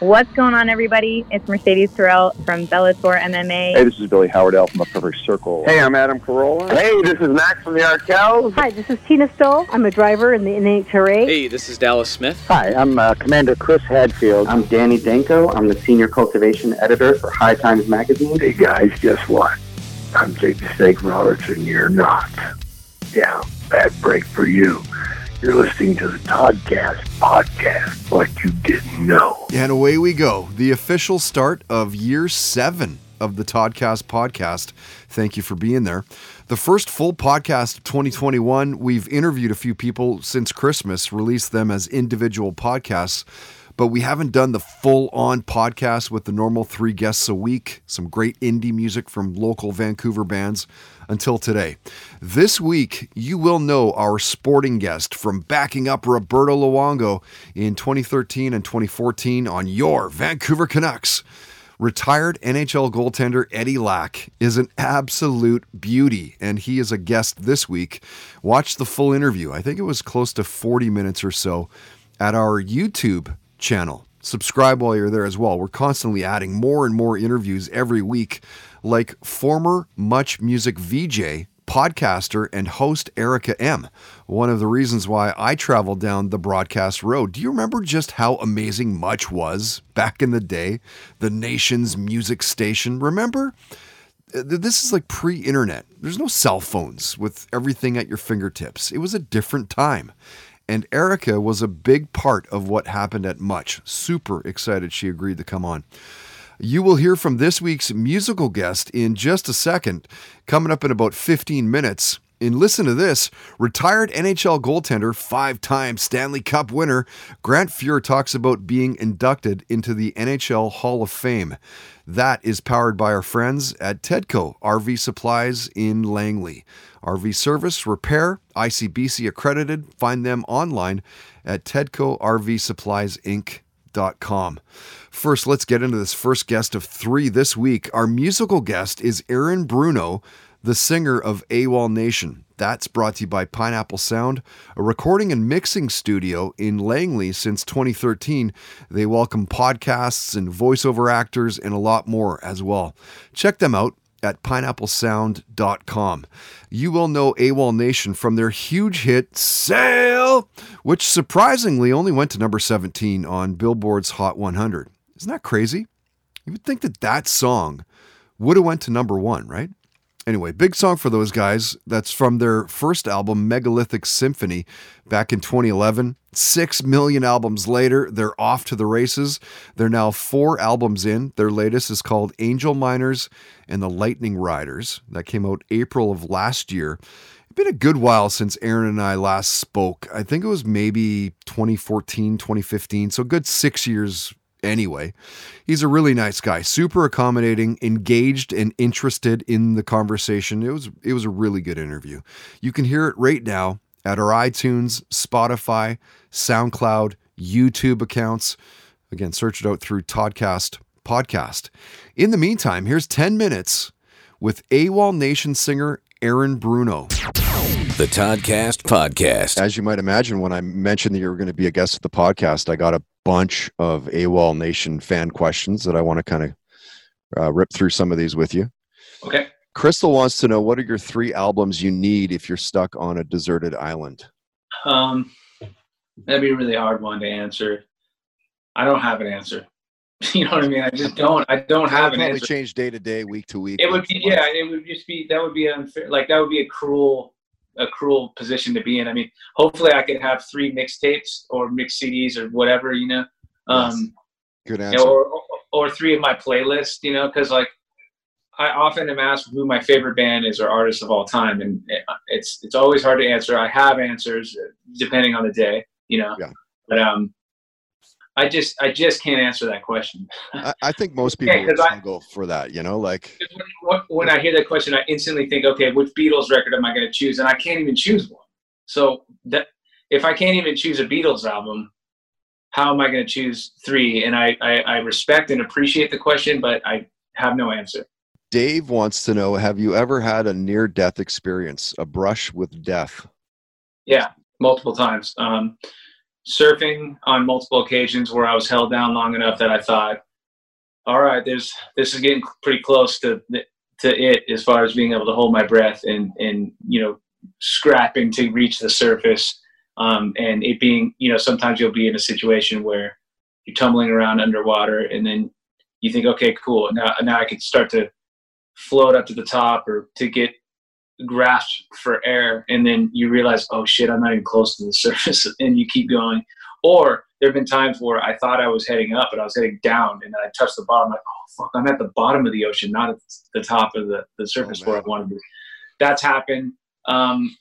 What's going on, everybody? It's Mercedes Terrell from Bellator MMA. Hey, this is Billy Howerdel from the Perfect Circle. Hey, I'm Adam Carolla. Hey, this is Max from the Arkells. Hi, this is Tina Stoll. I'm a driver in the NHRA. Hey, this is Dallas Smith. Hi, I'm uh, Commander Chris Hadfield. I'm Danny Danko. I'm the Senior Cultivation Editor for High Times Magazine. Hey, guys, guess what? I'm Jake the Snake Robertson. You're not. Yeah, bad break for you. You're listening to the Toddcast podcast, like you didn't know. And away we go. The official start of year seven of the Toddcast podcast. Thank you for being there. The first full podcast of 2021. We've interviewed a few people since Christmas, released them as individual podcasts but we haven't done the full on podcast with the normal three guests a week, some great indie music from local Vancouver bands until today. This week, you will know our sporting guest from backing up Roberto Luongo in 2013 and 2014 on your Vancouver Canucks. Retired NHL goaltender Eddie Lack is an absolute beauty, and he is a guest this week. Watch the full interview. I think it was close to 40 minutes or so at our YouTube channel. Subscribe while you're there as well. We're constantly adding more and more interviews every week, like former Much Music VJ, podcaster, and host Erica M. One of the reasons why I traveled down the broadcast road. Do you remember just how amazing Much was back in the day? The nation's music station. Remember? This is like pre internet. There's no cell phones with everything at your fingertips. It was a different time. And Erica was a big part of what happened at Much. Super excited she agreed to come on. You will hear from this week's musical guest in just a second, coming up in about 15 minutes. And listen to this retired NHL goaltender, five time Stanley Cup winner, Grant Fuhr talks about being inducted into the NHL Hall of Fame. That is powered by our friends at Tedco RV Supplies in Langley. RV service, repair, ICBC accredited. Find them online at TedcoRVSuppliesInc.com. First, let's get into this first guest of three this week. Our musical guest is Aaron Bruno, the singer of AWOL Nation. That's brought to you by Pineapple Sound, a recording and mixing studio in Langley since 2013. They welcome podcasts and voiceover actors and a lot more as well. Check them out at pineapplesound.com. You will know AWOL Nation from their huge hit Sail, which surprisingly only went to number 17 on Billboard's Hot 100. Isn't that crazy? You would think that that song would have went to number 1, right? Anyway, big song for those guys. That's from their first album, Megalithic Symphony, back in 2011. Six million albums later, they're off to the races. They're now four albums in. Their latest is called Angel Miners and the Lightning Riders. That came out April of last year. It's been a good while since Aaron and I last spoke. I think it was maybe 2014, 2015. So, good six years anyway. He's a really nice guy, super accommodating, engaged and interested in the conversation. It was it was a really good interview. You can hear it right now at our iTunes, Spotify, SoundCloud, YouTube accounts. Again, search it out through Toddcast podcast. In the meantime, here's 10 minutes with AWOL Nation singer Aaron Bruno. The Toddcast podcast. As you might imagine, when I mentioned that you were going to be a guest of the podcast, I got a bunch of AWOL Nation fan questions that I want to kind of uh, rip through some of these with you. Okay. Crystal wants to know what are your three albums you need if you're stuck on a deserted island? Um, that'd be a really hard one to answer. I don't have an answer. You know what I mean? I just don't. I don't have an probably answer. change day to day, week to week. It would be yeah. It would just be that would be unfair. Like that would be a cruel, a cruel position to be in. I mean, hopefully I could have three mixtapes or mix CDs or whatever. You know. Um, Good you answer. know, or, or three of my playlists. You know, because like I often am asked who my favorite band is or artist of all time, and it, it's it's always hard to answer. I have answers uh, depending on the day. You know. Yeah. But um, I just I just can't answer that question. I, I think most people Yeah, I- go for that. You know, like when, when I hear that question, I instantly think, okay, which Beatles record am I going to choose? And I can't even choose one. So that if I can't even choose a Beatles album, how am I going to choose three? And I, I, I respect and appreciate the question, but I have no answer. Dave wants to know: Have you ever had a near-death experience, a brush with death? Yeah, multiple times. Um, surfing on multiple occasions where I was held down long enough that I thought, all right, there's this is getting pretty close to to it as far as being able to hold my breath and and you know scrapping to reach the surface um, and it being you know sometimes you'll be in a situation where you're tumbling around underwater and then you think okay cool. Now now I can start to float up to the top or to get grasp for air and then you realize oh shit i'm not even close to the surface and you keep going. Or there have been times where i thought i was heading up but i was heading down and then i touched the bottom like oh fuck i'm at the bottom of the ocean not at the top of the, the surface oh, where i wanted to be. That's happened. Um,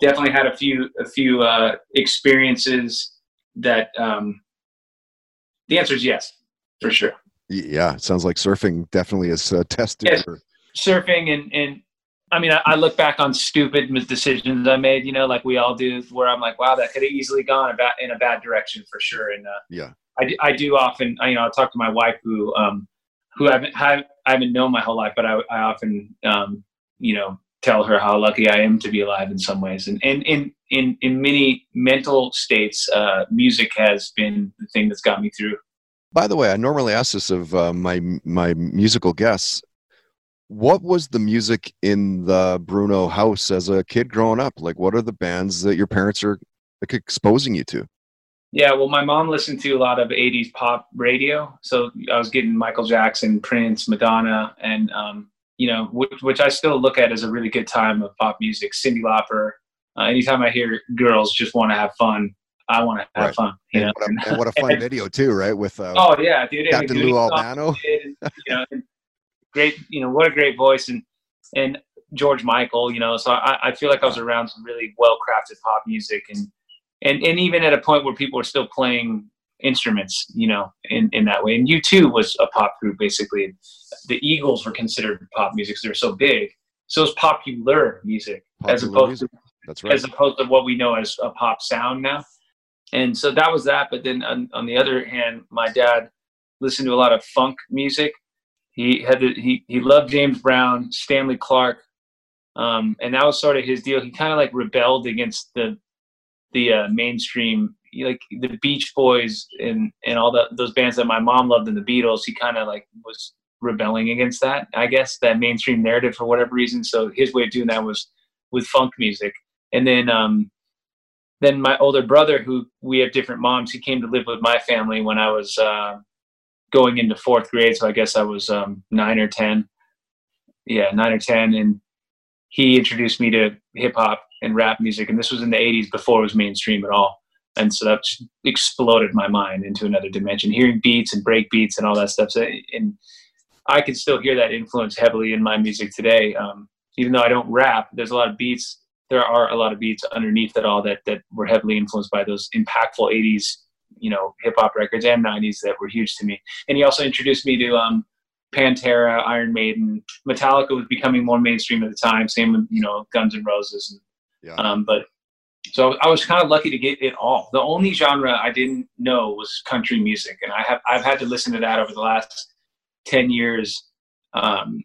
definitely had a few a few uh, experiences that um, the answer is yes for sure. Yeah it sounds like surfing definitely is uh, tested yes. for- surfing and and I mean, I, I, look back on stupid decisions I made, you know, like we all do, where I'm like, wow, that could have easily gone about in a bad direction for sure. And uh, yeah, I, I do often, I, you know, I talk to my wife who, um, who I haven't, I haven't known my whole life, but I, I often, um, you know, tell her how lucky I am to be alive in some ways. And, and in, in, in many mental states, uh, music has been the thing that's got me through. By the way, I normally ask this of uh, my my musical guests what was the music in the Bruno house as a kid growing up? Like, what are the bands that your parents are like exposing you to? Yeah, well, my mom listened to a lot of '80s pop radio, so I was getting Michael Jackson, Prince, Madonna, and um, you know, which, which, I still look at as a really good time of pop music. Cyndi Lauper. Uh, anytime I hear girls just want to have fun, I want to have right. fun. You and know? What a, and what a fun video too, right? With uh, oh yeah, dude, Captain Lou Albano. you know, great, you know, what a great voice and and George Michael, you know. So I, I feel like I was around some really well crafted pop music and and and even at a point where people were still playing instruments, you know, in, in that way. And U2 was a pop group basically. The Eagles were considered pop music because they're so big. So it's popular music popular as opposed music. to that's right. as opposed to what we know as a pop sound now. And so that was that. But then on, on the other hand, my dad listened to a lot of funk music he had to, he he loved James Brown, Stanley Clarke, um, and that was sort of his deal. He kind of like rebelled against the the uh, mainstream, like the Beach Boys and and all the, those bands that my mom loved and the Beatles. He kind of like was rebelling against that, I guess, that mainstream narrative for whatever reason. So his way of doing that was with funk music. And then um, then my older brother, who we have different moms, he came to live with my family when I was uh, going into fourth grade. So I guess I was um, nine or 10. Yeah, nine or 10. And he introduced me to hip hop and rap music. And this was in the 80s before it was mainstream at all. And so that exploded my mind into another dimension, hearing beats and break beats and all that stuff. So, and I can still hear that influence heavily in my music today. Um, even though I don't rap, there's a lot of beats. There are a lot of beats underneath it all that, that were heavily influenced by those impactful 80s you know hip hop records and 90s that were huge to me. And he also introduced me to um, Pantera, Iron Maiden, Metallica was becoming more mainstream at the time. Same with you know Guns N' Roses. And, yeah. Um, but so I was kind of lucky to get it all. The only genre I didn't know was country music, and I have I've had to listen to that over the last ten years. Um,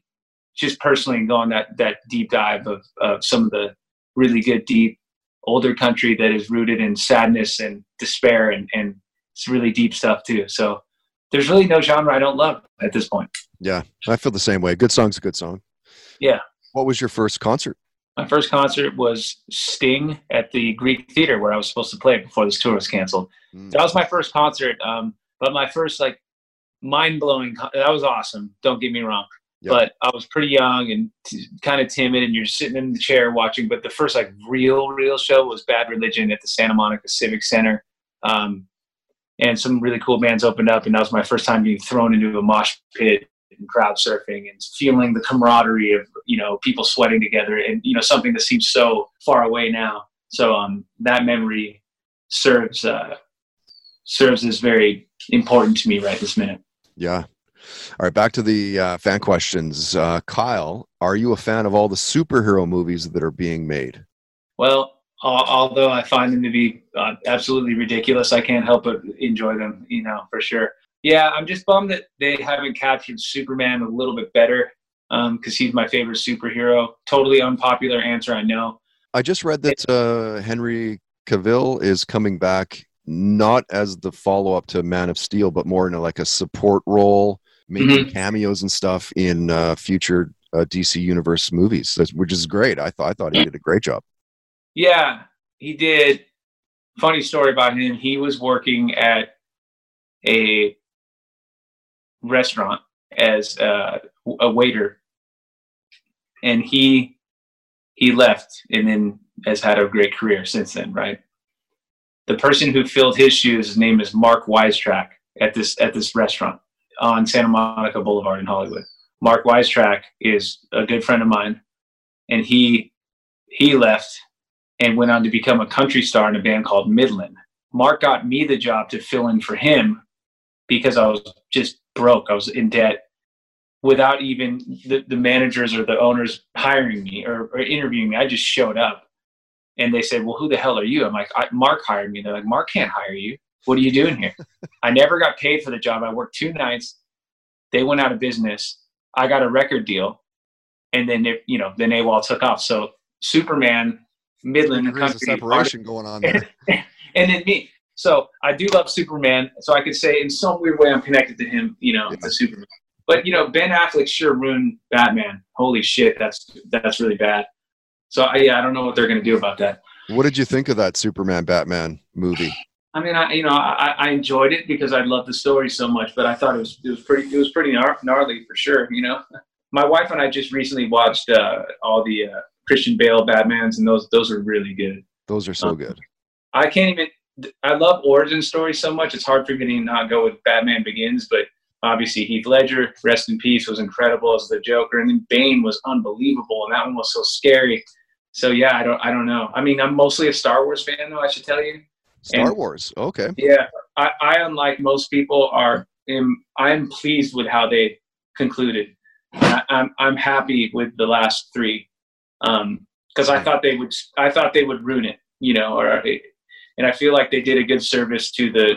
just personally going that that deep dive of, of some of the really good deep older country that is rooted in sadness and despair and, and it's really deep stuff too. So there's really no genre I don't love at this point. Yeah, I feel the same way. Good song's a good song. Yeah. What was your first concert? My first concert was Sting at the Greek Theater where I was supposed to play before this tour was canceled. Mm. That was my first concert. Um, but my first like mind blowing, that was awesome. Don't get me wrong. Yep. But I was pretty young and t- kind of timid, and you're sitting in the chair watching. But the first like real, real show was Bad Religion at the Santa Monica Civic Center, um, and some really cool bands opened up, and that was my first time being thrown into a mosh pit and crowd surfing and feeling the camaraderie of you know people sweating together, and you know something that seems so far away now. So um, that memory serves uh, serves as very important to me right this minute. Yeah, all right, back to the uh, fan questions. Uh, Kyle, are you a fan of all the superhero movies that are being made? Well, although I find them to be uh, absolutely ridiculous, I can't help but enjoy them, you know, for sure. Yeah, I'm just bummed that they haven't captured Superman a little bit better because um, he's my favorite superhero. Totally unpopular answer, I know. I just read that uh, Henry Cavill is coming back not as the follow up to Man of Steel, but more in a, like a support role, making Mhm. cameos and stuff in uh, future uh, DC Universe movies, which is great. I thought I thought he did a great job. Yeah, he did. Funny story about him. He was working at a restaurant as a waiter, and he he left, and then has had a great career since then. Right. The person who filled his shoes, his name is Mark Wystrach at this at this restaurant on Santa Monica Boulevard in Hollywood. Mark Wystrach is a good friend of mine, and he he left and went on to become a country star in a band called Midland. Mark got me the job to fill in for him because I was just broke. I was in debt without even the, the managers or the owners hiring me or, or interviewing me. I just showed up and they said, Well, who the hell are you? I'm like, I, Mark hired me. They're like, Mark can't hire you. What are you doing here? I never got paid for the job. I worked two nights. They went out of business. I got a record deal. And then, it, you know, then AWOL took off. So Superman, Midland, and country, separation going on there. and then me. So I do love Superman. So I could say in some weird way I'm connected to him, you know, to Superman. But you know, Ben Affleck sure ruined Batman. Holy shit, that's that's really bad. So I, yeah, I don't know what they're gonna do about that. What did you think of that Superman Batman movie? I mean, I you know, I, I enjoyed it because I loved the story so much, but I thought it was it was pretty it was pretty gnarly for sure. You know, my wife and I just recently watched uh, all the uh, Christian Bale Batmans, and those those are really good. Those are so Um, good. I can't even. I love origin stories so much. It's hard for me to not go with Batman Begins, but obviously Heath Ledger, rest in peace, was incredible as the Joker, and then Bane was unbelievable, and that one was so scary. So yeah, I don't, I don't know. I mean, I'm mostly a Star Wars fan, though. I should tell you. Star and- Wars. Okay. Yeah, I, I unlike most people, are am I'm pleased with how they concluded. I, I'm I'm happy with the last three, Um, because I thought they would I thought they would ruin it, you know, or and I feel like they did a good service to the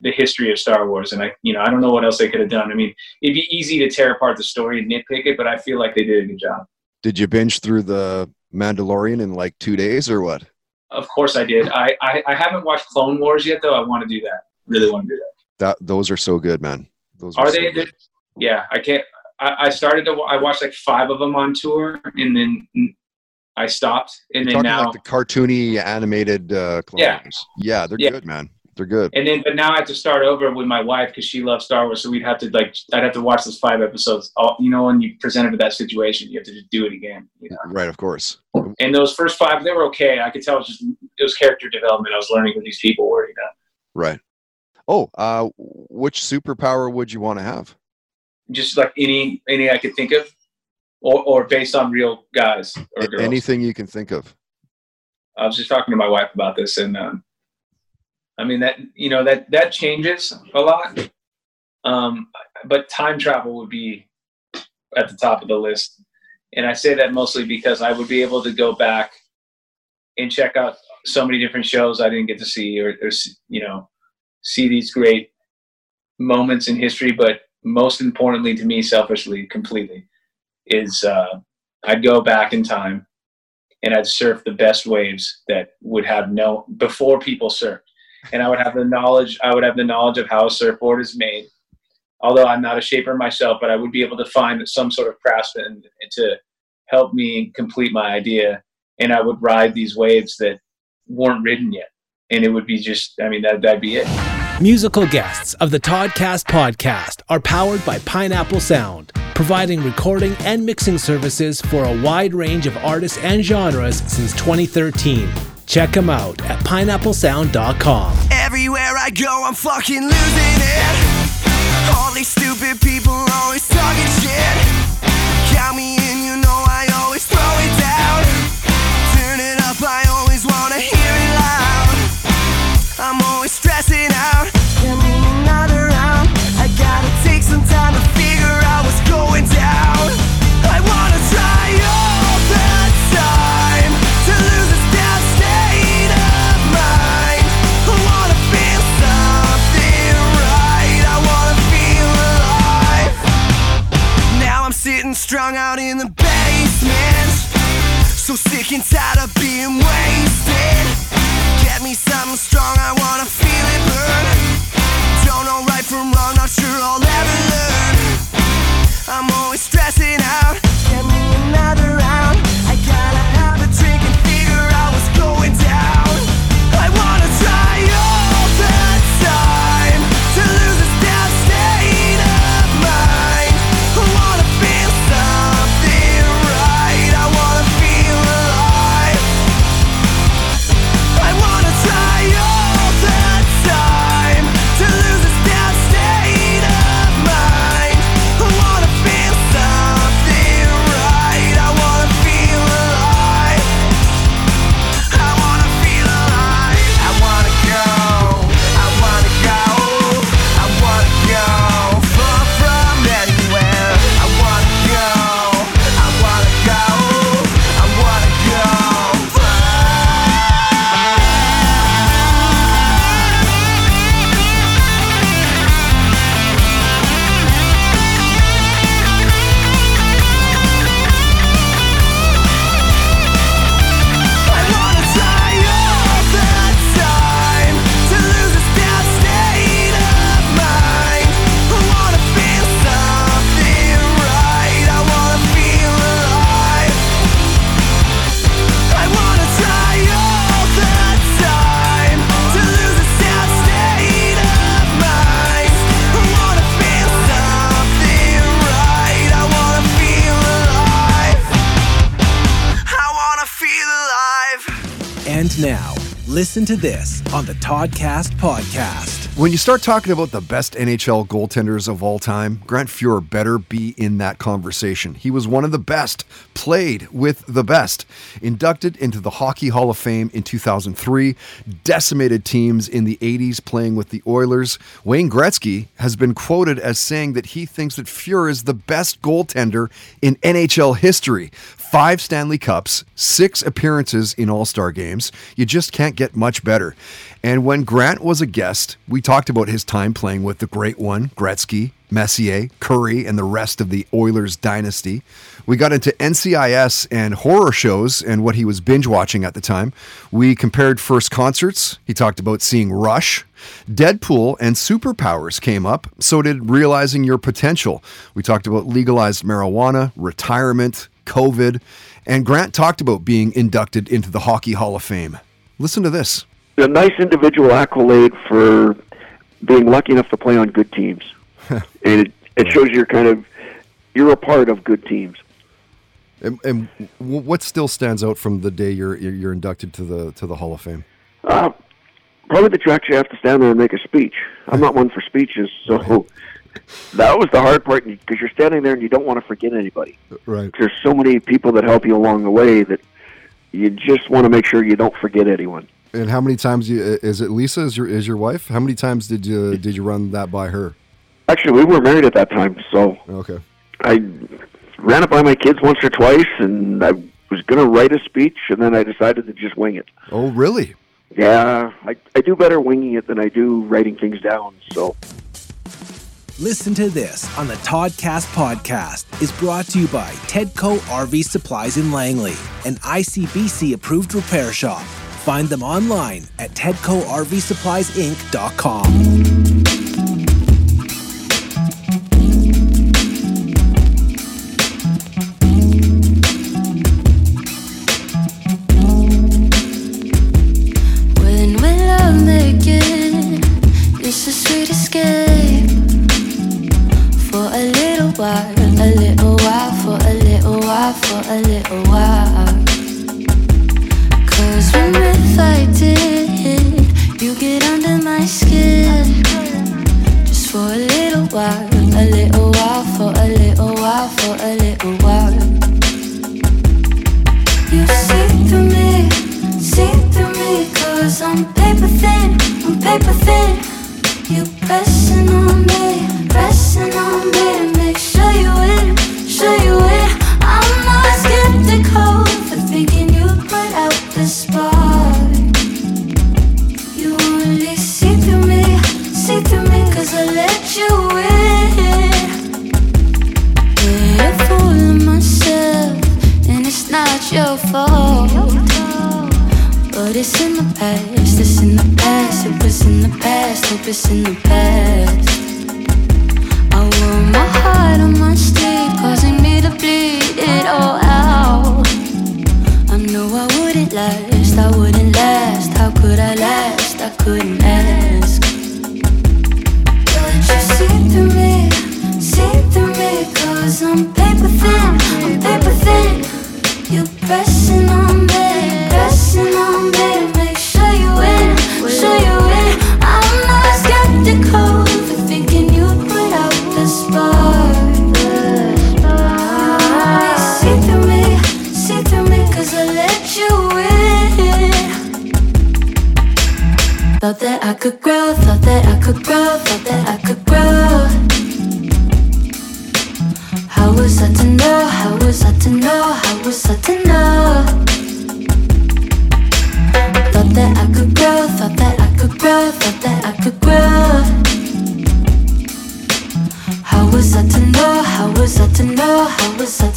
the history of Star Wars, and I you know I don't know what else they could have done. I mean, it'd be easy to tear apart the story and nitpick it, but I feel like they did a good job. Did you binge through the Mandalorian in like two days or what? Of course, I did. I I, I haven't watched Clone Wars yet, though. I want to do that. Really want to do that. That those are so good, man. Those Are so they? good. Yeah, I can't. I, I started to. I watched like five of them on tour, and then I stopped, and You're then now, like the cartoony animated uh, Clone Yeah. Yeah, they're Yeah. good, man. They're good. and then, but now I have to start over with my wife because she loves Star Wars. So we'd have to like, I'd have to watch those five episodes. All you know, when you presented with that situation, you have to just do it again. You know? Right, of course. And those first five, they were okay. I could tell it was just it was character development. I was learning who these people were. You know, Right. Oh, uh, which superpower would you want to have? Just like any any I could think of, or or based on real guys or girls. Anything you can think of. I was just talking to my wife about this, and um, I mean that you know that that changes a lot. Um, but time travel would be at the top of the list, and I say that mostly because I would be able to go back and check out so many different shows I didn't get to see, or, or you know, see these great moments in history. But most importantly to me, selfishly, completely, is uh, I'd go back in time and I'd surf the best waves that would have no before people surfed. And I would have the knowledge. I would have the knowledge of how a surfboard is made. Although I'm not a shaper myself, but I would be able to find some sort of craftsman to help me complete my idea. And I would ride these waves that weren't ridden yet. And it would be just, I mean, that, that'd be it. Musical guests of the Toddcast podcast are powered by Pineapple Sound, providing recording and mixing services for a wide range of artists and genres since 2013. Check them out at pineapplesound.com. Everywhere I go, I'm fucking losing it. Listen to this on the Toddcast podcast. When you start talking about the best NHL goaltenders of all time, Grant Fuhr better be in that conversation. He was one of the best, played with the best, inducted into the Hockey Hall of Fame in 2003, decimated teams in the 80s playing with the Oilers. Wayne Gretzky has been quoted as saying that he thinks that Fuhr is the best goaltender in NHL history. Five Stanley Cups, six appearances in All Star games. You just can't get much better. And when Grant was a guest, we talked about his time playing with the great one, Gretzky, Messier, Kurri, and the rest of the Oilers dynasty. We got into NCIS and horror shows and what he was binge watching at the time. We compared first concerts. He talked about seeing Rush. Deadpool and superpowers came up. So did realizing your potential. We talked about legalized marijuana, retirement, COVID, and Grant talked about being inducted into the Hockey Hall of Fame. Listen to this a nice individual accolade for being lucky enough to play on good teams, and it, it shows you're kind of you're a part of good teams. And, and what still stands out from the day you're you're inducted to the to the Hall of Fame? Uh, probably that you actually have to stand there and make a speech. I'm not one for speeches, so that was the hard part because you're standing there and you don't want to forget anybody. Right. There's so many people that help you along the way that you just want to make sure you don't forget anyone. And how many times you, is it Lisa is your is your wife? How many times did you did you run that by her? Actually, we were married at that time, so okay. I ran it by my kids once or twice, and I was going to write a speech, and then I decided to just wing it. Oh, really? Yeah, I I do better winging it than I do writing things down. So. Listen to this on the Toddcast podcast is brought to you by Tedco RV Supplies in Langley, an ICBC approved repair shop. Find them online at TedcoRVSuppliesInc.com. while, a little while, for a little while, for a little while. Cause when fighting, you get under my skin. Just for a little while, a little while, for a little while, for a little while. You see through me, see through me, cause I'm paper thin, I'm paper thin. You pressing on me, pressing on me it's not your fault. But it's in the past, it's in the past, it was in the past, hope it's in the past. I wore my heart on my sleeve, I know I wouldn't last, I wouldn't last. How could I last? I couldn't ask. You see through me, see through me, cause I'm paper thin, I'm paper thin. You pressing on me, pressing on me make sure you win, sure you Thought that I could grow, thought that I could grow, thought that I could grow. How was I to know? How was I to know? How was I to know? Thought that I could grow, thought that I could grow, thought that I could grow. How was I to know? How was I to know? How was I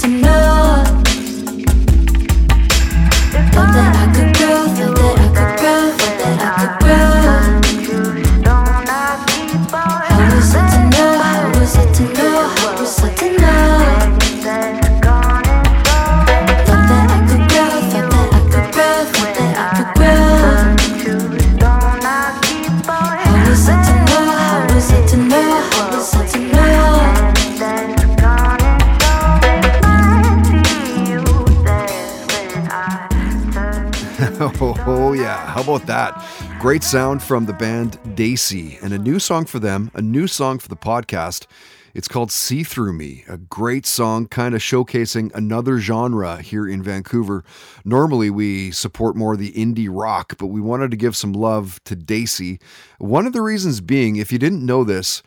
that? Great sound from the band Daisy and a new song for them, a new song for the podcast. It's called See Through Me, a great song kind of showcasing another genre here in Vancouver. Normally, we support more the indie rock, but we wanted to give some love to Daisy. One of the reasons being, if you didn't know this,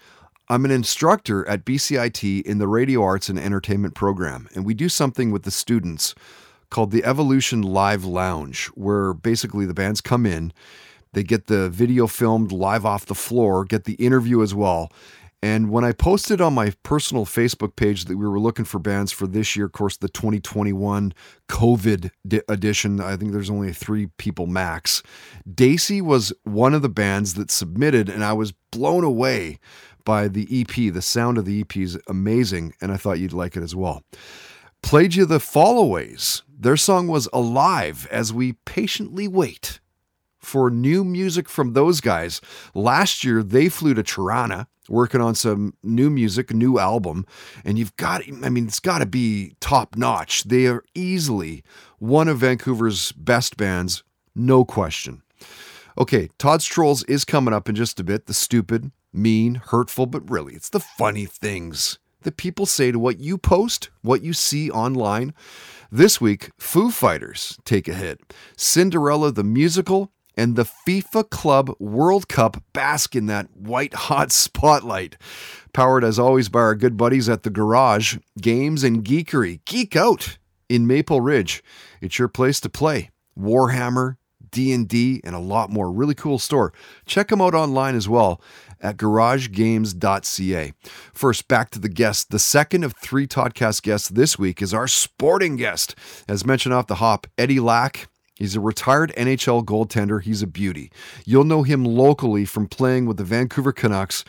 I'm an instructor at BCIT in the Radio Arts and Entertainment program, and we do something with the students called the Evolution Live Lounge, where basically the bands come in, they get the video filmed live off the floor, get the interview as well. And when I posted on my personal Facebook page that we were looking for bands for this year, of course, the 2021 COVID di- edition, I think there's only three people max. Daisy was one of the bands that submitted, and I was blown away by the EP. The sound of the EP is amazing, and I thought you'd like it as well. Played you the Followays. Their song was Alive as we patiently wait for new music from those guys. Last year, they flew to Tirana working on some new music, new album, and you've got, I mean, it's got to be top notch. They are easily one of Vancouver's best bands, no question. Okay, Todd's Trolls is coming up in just a bit. The stupid, mean, hurtful, but really, it's the funny things that people say to what you post, what you see online. This week, Foo Fighters take a hit. Cinderella the musical and the FIFA Club World Cup bask in that white hot spotlight. Powered as always by our good buddies at the Garage, Games and Geekery. Geek out in Maple Ridge. It's your place to play. Warhammer, D&D, and a lot more. Really cool store. Check them out online as well at garagegames.ca. First, back to the guest. The second of three Toddcast guests this week is our sporting guest. As mentioned off the hop, Eddie Lack. He's a retired NHL goaltender. He's a beauty. You'll know him locally from playing with the Vancouver Canucks.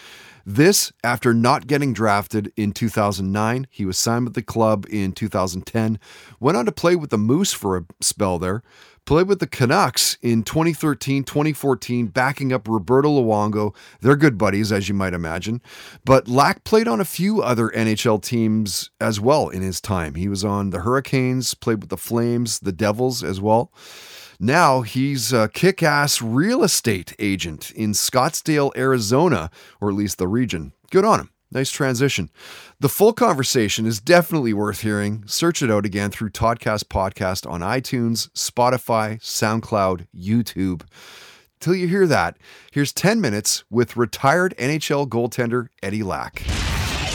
This after not getting drafted in 2009. He was signed with the club in 2010, went on to play with the Moose for a spell there, played with the Canucks in 2013, 2014, backing up Roberto Luongo. They're good buddies, as you might imagine. But Lack played on a few other NHL teams as well in his time. He was on the Hurricanes, played with the Flames, the Devils as well. Now he's a kick ass real estate agent in Scottsdale, Arizona, or at least the region. Good on him. Nice transition. The full conversation is definitely worth hearing. Search it out again through Toddcast Podcast on iTunes, Spotify, SoundCloud, YouTube. Till you hear that, here's 10 minutes with retired NHL goaltender Eddie Lack.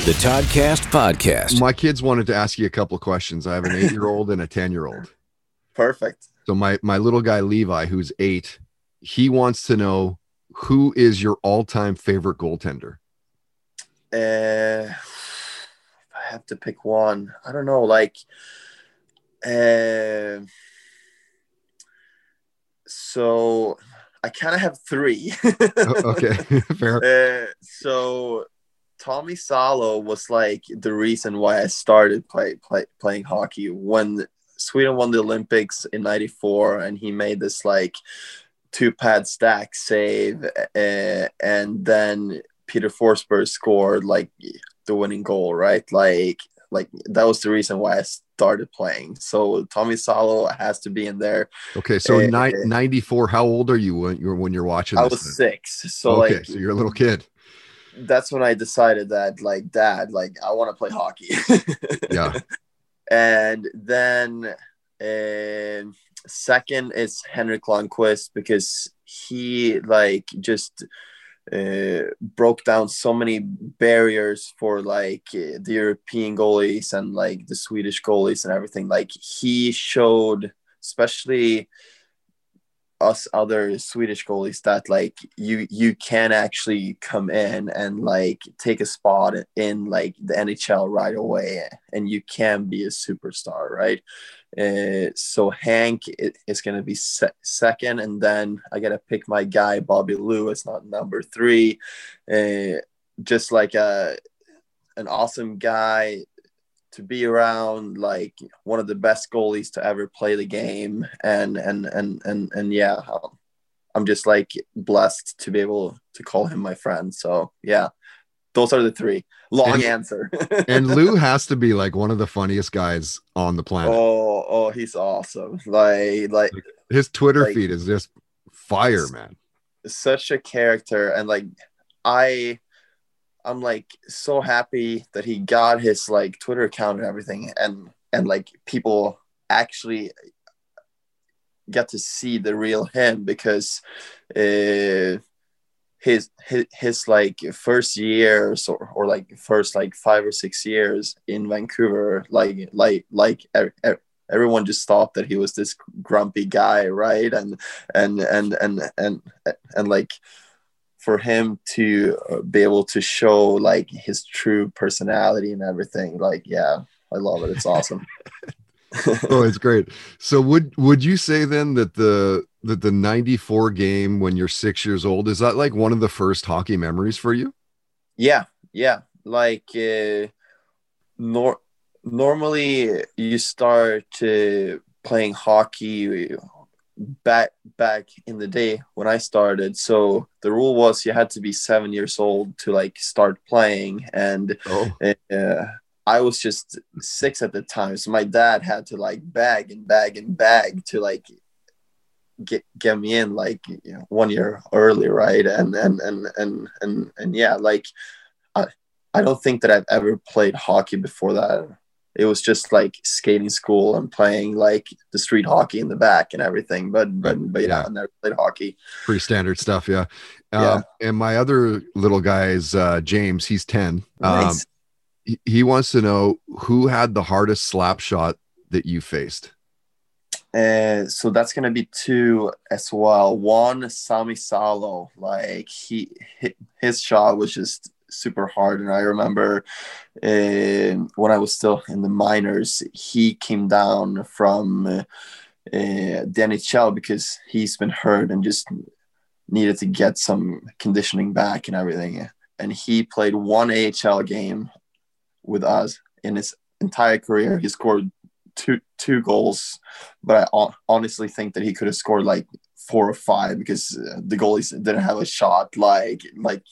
The Toddcast Podcast. My kids wanted to ask you a couple of questions. I have an eight year old and a 10 year old. Perfect. So my my little guy Levi, who's eight, he wants to know who is your all time favorite goaltender. Uh, if I have to pick one, I don't know. Like, uh, so I kind of have three. okay, fair. Uh, so Tommy Salo was like the reason why I started play, play playing hockey when Sweden won the Olympics in '94, and he made this like two pad stack save, uh, and then Peter Forsberg scored like the winning goal, right? Like, like that was the reason why I started playing. So Tommy Salo has to be in there. Okay, so Uh, ni- 94, how old are you when you're when you're watching I was then? six, so okay, like so you're a little kid. that's when I decided that like dad, like I want to play hockey. Yeah. and then um second is Henrik Lundqvist because he like just uh, broke down so many barriers for like uh, the European goalies and like the Swedish goalies and everything. Like he showed, especially us other Swedish goalies, that like you you can actually come in and like take a spot in like the NHL right away, and you can be a superstar, right? Uh, so Hank is going to be se- second, and then I got to pick my guy Bobby Lu, not number three. Uh, just like a an awesome guy to be around, like one of the best goalies to ever play the game, and and and and and yeah, um, I'm just like blessed to be able to call him my friend. So yeah, those are the three. Long And- answer. and Lou has to be like one of the funniest guys on the planet. Oh, oh, he's awesome. Like, like, his Twitter Like- feed is just fire, man. such a character and like i i'm like so happy that he got his like twitter account and everything and and like people actually get to see the real him because uh his his, his like first years or, or like first like five or six years in vancouver like like like e- e- everyone just thought that he was this grumpy guy right? And and and and and and like for him to uh, be able to show like his true personality and everything like yeah i love it. It's awesome oh, it's great. So would would you say then that the that the 94 game when you're 6 years old is that like one of the first hockey memories for you? yeah yeah like uh, nor- normally you start uh, playing hockey back back in the day when i started so the rule was you had to be seven years old to like start playing and Oh. uh, i was just six at the time so my dad had to like bag and bag and bag to like get get me in like you know, one year early right and and and and and, and yeah like i i don't think that i've ever played hockey before that it was just like skating school and playing like the street hockey in the back and everything but but but yeah, yeah. i never played hockey Pretty standard stuff, yeah. Yeah. Um, and my other little guy is uh, James. He's 10. Um, Nice. he, he wants to know who had the hardest slap shot that you faced. Uh, so that's gonna be two as well. One, Sami Salo, like he his shot was just super hard, and I remember uh, when I was still in the minors, he came down from uh, the NHL because he's been hurt and just needed to get some conditioning back and everything. And he played one AHL game with us in his entire career. He scored two two goals, but I honestly think that he could have scored like four or five because uh, the goalies didn't have a shot. Like like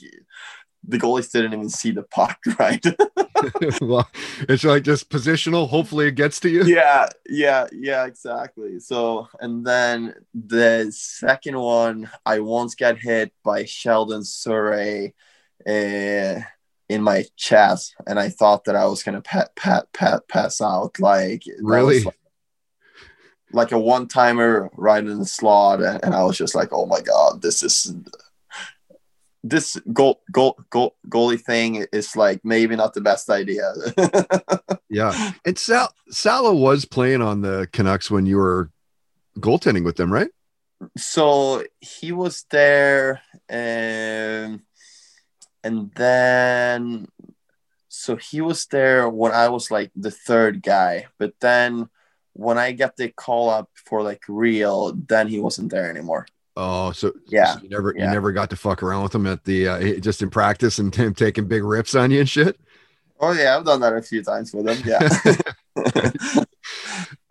the goalies didn't even see the puck, right? well, it's like just positional. Hopefully, it gets to you. yeah, yeah, yeah, exactly. So and then the second one, I once got hit by Sheldon Souray. Uh, in my chest, and I thought that I was gonna pat, pat, pat, pass out. Like Really? like, like a one timer right in the slot, and, and I was just like, oh my god, this is this goal goal goal goalie thing is like maybe not the best idea. Yeah. And Sal Salo was playing on the Canucks when you were goaltending with them, right? so he was there um, and then so he was there when i was like the third guy. But then when i got the call up for like real then he wasn't there anymore. Oh, so Yeah, so you never you never got to fuck around with him at the uh, just in practice and him taking big rips on you and shit. oh yeah i've done that a few times with him yeah.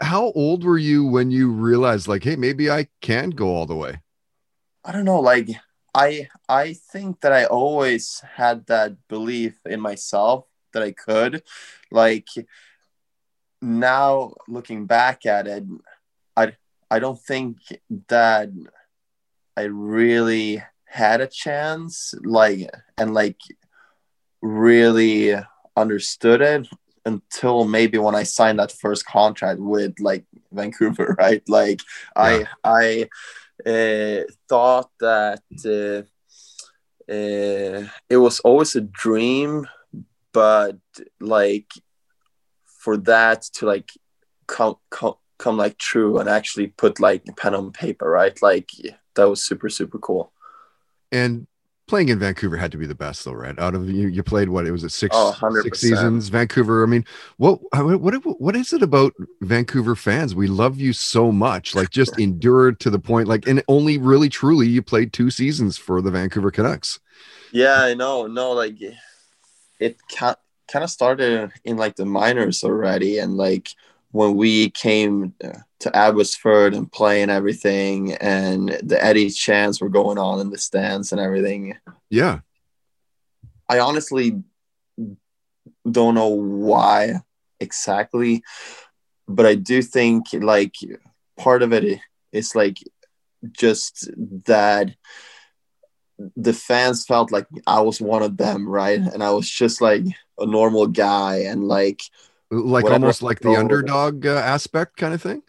How old were you when you realized like, hey, maybe I can go all the way? I don't know, like I I think that I always had that belief in myself that I could. Like now looking back at it, I I don't think that I really had a chance like and like really understood it until maybe when I signed that first contract with like Vancouver, right? Like I I uh, thought that uh, uh, it was always a dream, but like for that to like come come come like true and actually put like pen on paper, right? Like that was super super cool. And playing in Vancouver had to be the best though, right? Out of you, you played what? It was it six Oh, 100%. six seasons. Vancouver. I mean, what what what is it about Vancouver fans? We love you so much. Like just endured to the point. Like and only really truly you played two seasons for the Vancouver Canucks. Yeah, I know. No, like it kind kind of started in like the minors already, and like when we came uh, to Abbotsford and playing everything, and the Eddie chants were going on in the stands and everything. Yeah. I honestly don't know why exactly, but I do think like part of it it's like just that the fans felt like I was one of them, right? And I was just like a normal guy and like like almost like the underdog uh, aspect kind of thing.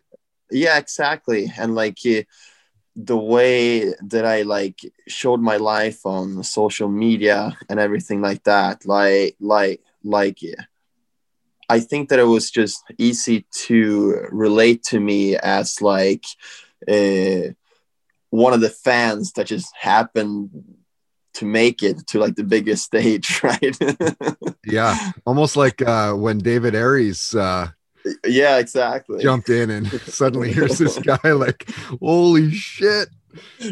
Yeah exactly. And like eh, the way that i like showed my life on social media and everything like that like like like eh, i think that it was just easy to relate to me as like uh, one of the fans that just happened to make it to like the biggest stage right? Yeah, almost like uh, when David Ayres uh, yeah exactly jumped in, and suddenly here's this guy like, holy shit!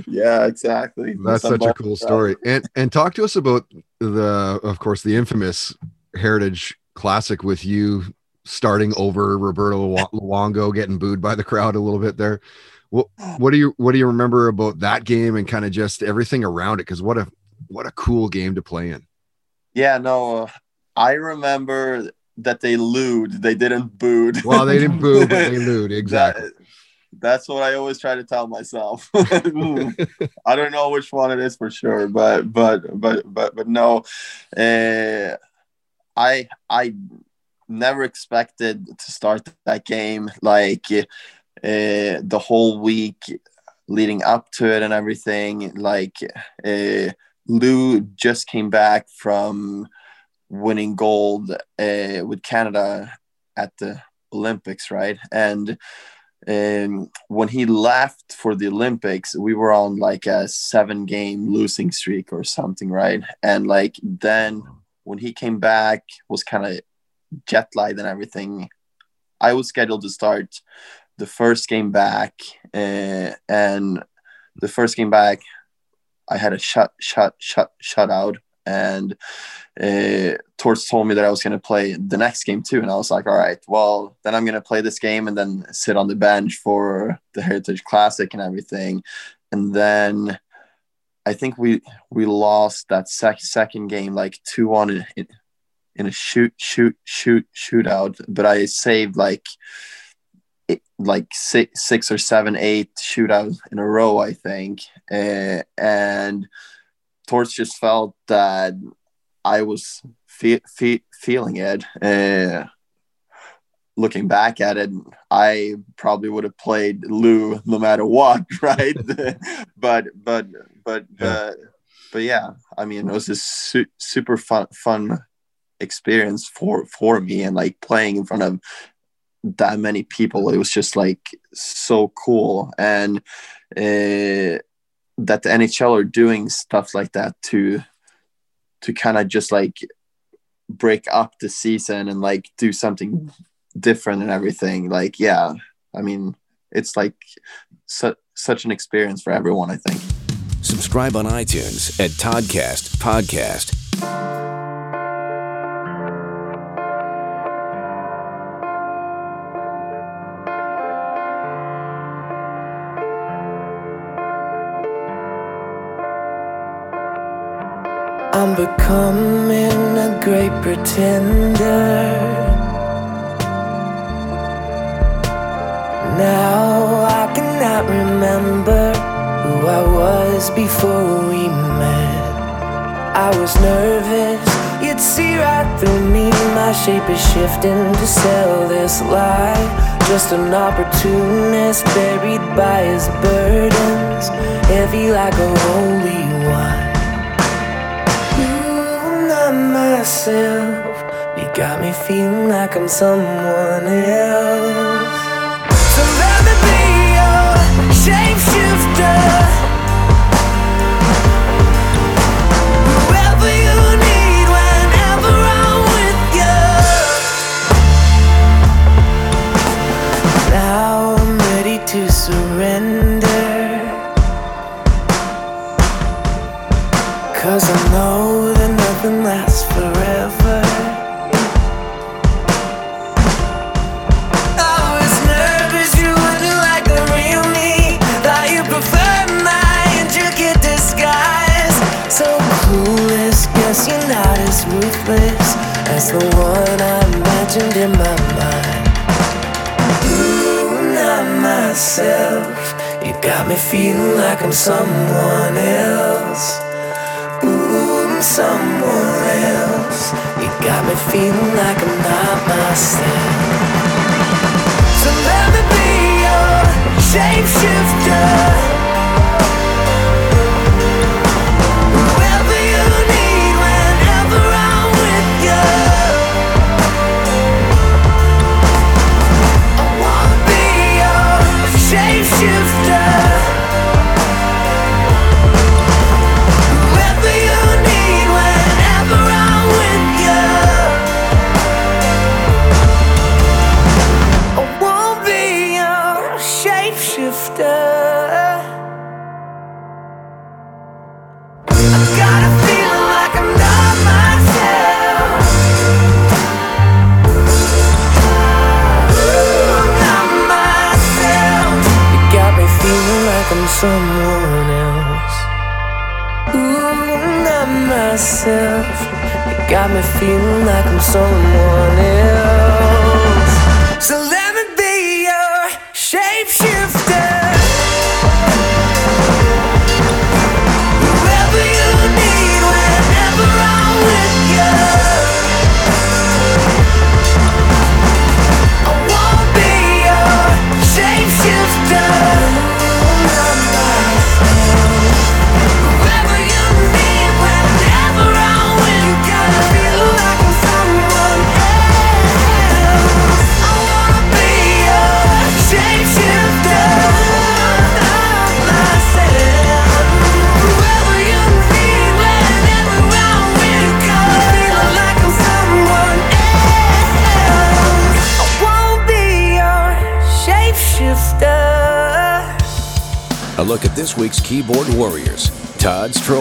yeah exactly That's Some such a ball- cool story. And and talk to us about the, of course, the infamous Heritage Classic with you starting over Roberto Lu- Luongo, getting booed by the crowd a little bit there. What what do you what do you remember about that game and kind of just everything around it? Because what a what a cool game to play in. Yeah, no, uh, I remember that they lewd. They didn't booed. Well, they didn't boo, but they lewd. Exactly. That- that's what I always try to tell myself. I don't know which one it is for sure, but but but but but no, uh, I I never expected to start that game like uh, the whole week leading up to it and everything. Like uh, Lou just came back from winning gold uh, with Canada at the Olympics, right? And um, when he left for the Olympics, we were on like a seven game losing streak or something, right? And like then when he came back, was kind of jet lagged and everything. I was scheduled to start the first game back, uh, and the first game back, I had a shut, shut, shut, shutout, and uh, Torts told me that I was going to play the next game too, and I was like, all right, well, then I'm going to play this game and then sit on the bench for the Heritage Classic and everything, and then I think we we lost that sec- second game like two one in, in a shoot shoot shoot shootout, but I saved like it, like six, six or seven, eight shootouts in a row, I think. Uh, and Torts just felt that I was fe- fe- feeling it. Uh, looking back at it, I probably would have played Lou no matter what, right? but but but uh, but yeah, I mean, it was a su- super fun fun experience for for me, and like playing in front of that many people it was just like so cool and uh, that the nhl are doing stuff like that to to kind of just like break up the season and like do something different and everything like yeah i mean it's like su- such an experience for everyone i think Subscribe on iTunes at Toddcast Podcast. I'm becoming a great pretender. Now I cannot remember who I was before we met. I was nervous, you'd see right through me. My shape is shifting to sell this lie. Just an opportunist buried by his burdens, heavy like a holy wine. Myself. You got me feeling like I'm someone else. So let me be your shapeshifter. As the one I imagined in my mind. Ooh, not myself. You got me feeling like I'm someone else. Ooh, someone else. You got me feeling like I'm not myself. So let me be your shapeshifter.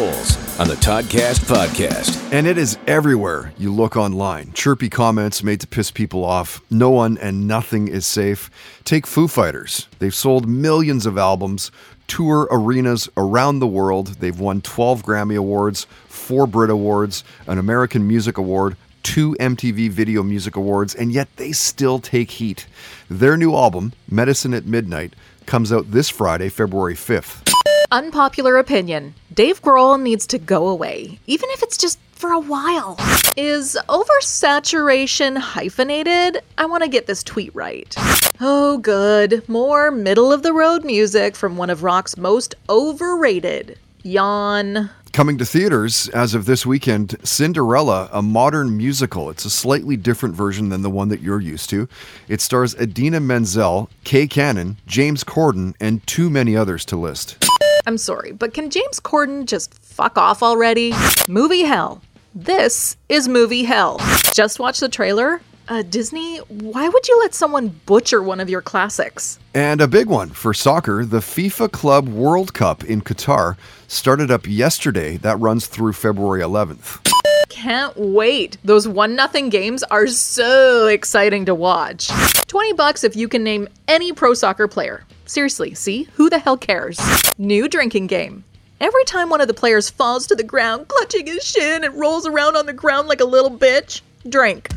On the Toddcast podcast. And it is everywhere you look online. Chirpy comments made to piss people off. No one and nothing is safe. Take Foo Fighters. They've sold millions of albums, tour arenas around the world. They've won 12 Grammy Awards, four Brit Awards, an American Music Award, two MTV Video Music Awards, and yet they still take heat. Their new album, Medicine at Midnight, comes out this Friday, February 5th. Unpopular opinion Dave Grohl needs to go away, even if it's just for a while. Is oversaturation hyphenated? I want to get this tweet right. Oh, good. More middle of the road music from one of rock's most overrated. Yawn. Coming to theaters as of this weekend, Cinderella, a modern musical. It's a slightly different version than the one that you're used to. It stars Idina Menzel, Kay Cannon, James Corden, and too many others to list. I'm sorry, but can James Corden just fuck off already? Movie hell. This is movie hell. Just watch the trailer? Uh, Disney, why would you let someone butcher one of your classics? And a big one for soccer, the FIFA Club World Cup in Qatar started up yesterday. That runs through February 11th. Can't wait. Those one nothing games are so exciting to watch. 20 bucks if you can name any pro soccer player. Seriously, see? Who the hell cares? New drinking game. Every time one of the players falls to the ground, clutching his shin and rolls around on the ground like a little bitch, drink.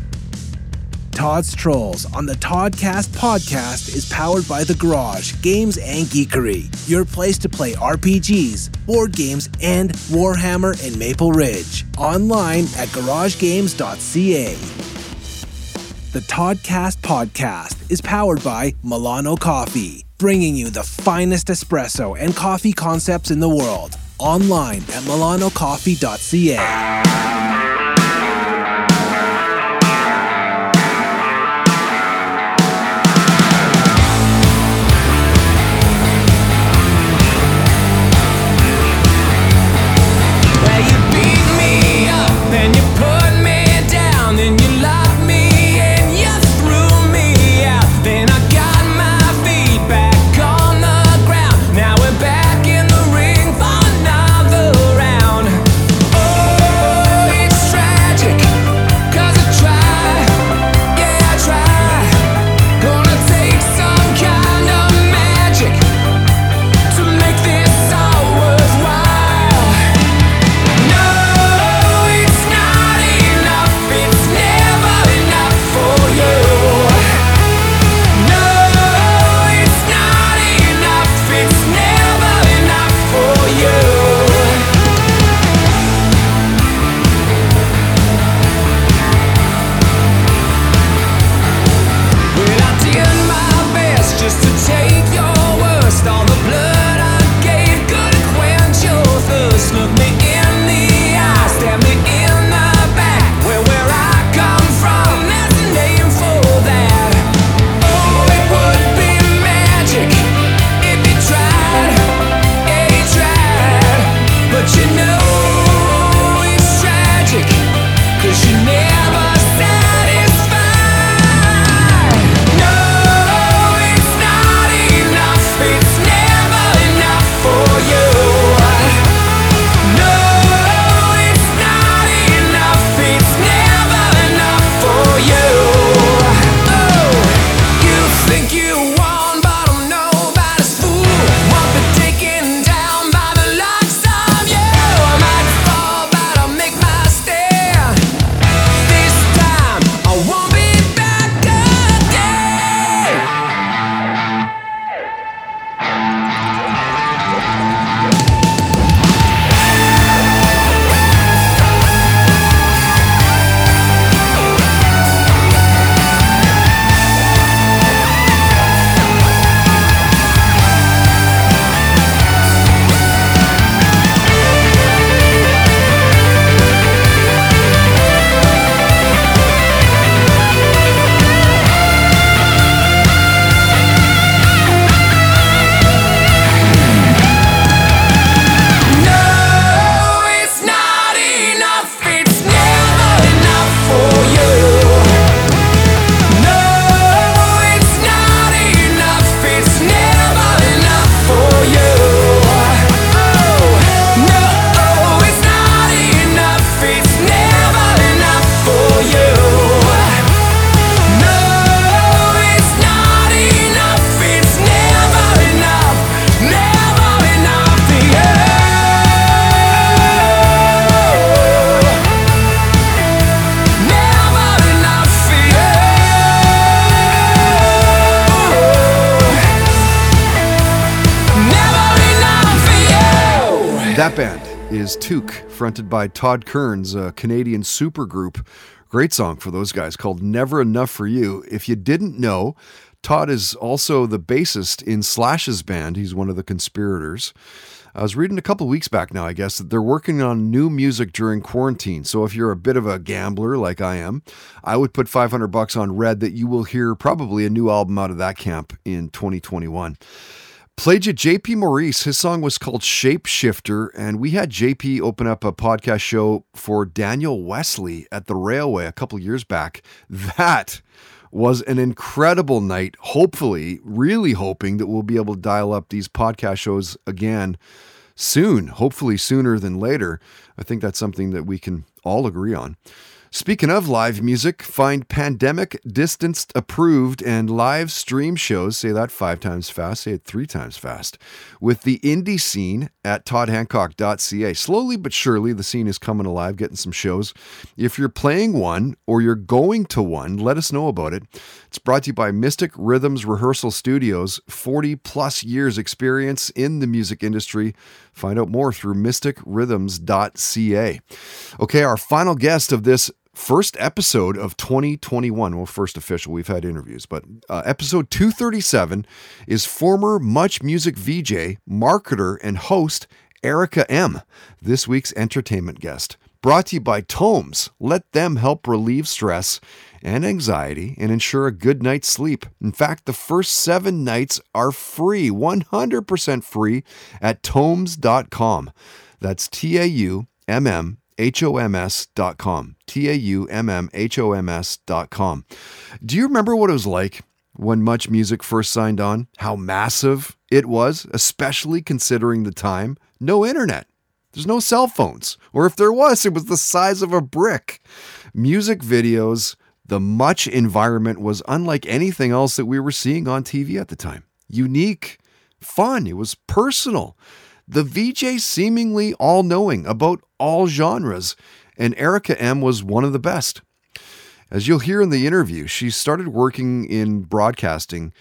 Todd's Trolls on the Toddcast podcast is powered by The Garage Games and Geekery, your place to play RPGs, board games, and Warhammer in Maple Ridge. Online at garagegames.ca. The Toddcast podcast is powered by Milano Coffee, bringing you the finest espresso and coffee concepts in the world. Online at milanocoffee.ca. fronted by Todd Kearns, a Canadian supergroup. Great song for those guys called Never Enough for You. If you didn't know, Todd is also the bassist in Slash's band. He's one of the conspirators. I was reading a couple weeks back now, I guess, that they're working on new music during quarantine. So if you're a bit of a gambler like I am, I would put 500 bucks on red that you will hear probably a new album out of that camp in 2021. Played you JP Maurice. His song was called Shapeshifter, and we had JP open up a podcast show for Daniel Wesley at the Railway a couple years back. That was an incredible night. Hopefully, really hoping that we'll be able to dial up these podcast shows again soon, hopefully sooner than later. I think that's something that we can all agree on. Speaking of live music, find pandemic distanced approved and live stream shows. Say that five times fast, say it three times fast. With the indie scene at toddhancock.ca. Slowly but surely, the scene is coming alive, getting some shows. If you're playing one or you're going to one, let us know about it. It's brought to you by Mystic Rhythms Rehearsal Studios, 40 plus years experience in the music industry. Find out more through mysticrhythms.ca. Okay, our final guest of this first episode of 2021. Well, first official, we've had interviews, but uh, episode 237 is former Much Music VJ, marketer, and host Erica M., this week's entertainment guest. Brought to you by Tomes. Let them help relieve stress and anxiety and ensure a good night's sleep. In fact, the first seven nights are free, 100% free at tomes.com. That's T A U M M H O M S dot com. T A U M M H O M S dot com. Do you remember what it was like when Much Music first signed on? How massive it was, especially considering the time? No internet. There's no cell phones. Or if there was, it was the size of a brick. Music videos, the Much environment was unlike anything else that we were seeing on TV at the time. Unique, fun, it was personal the VJ seemingly all knowing about all genres, and Erica M was one of the best. As you'll hear in the interview, she started working in broadcasting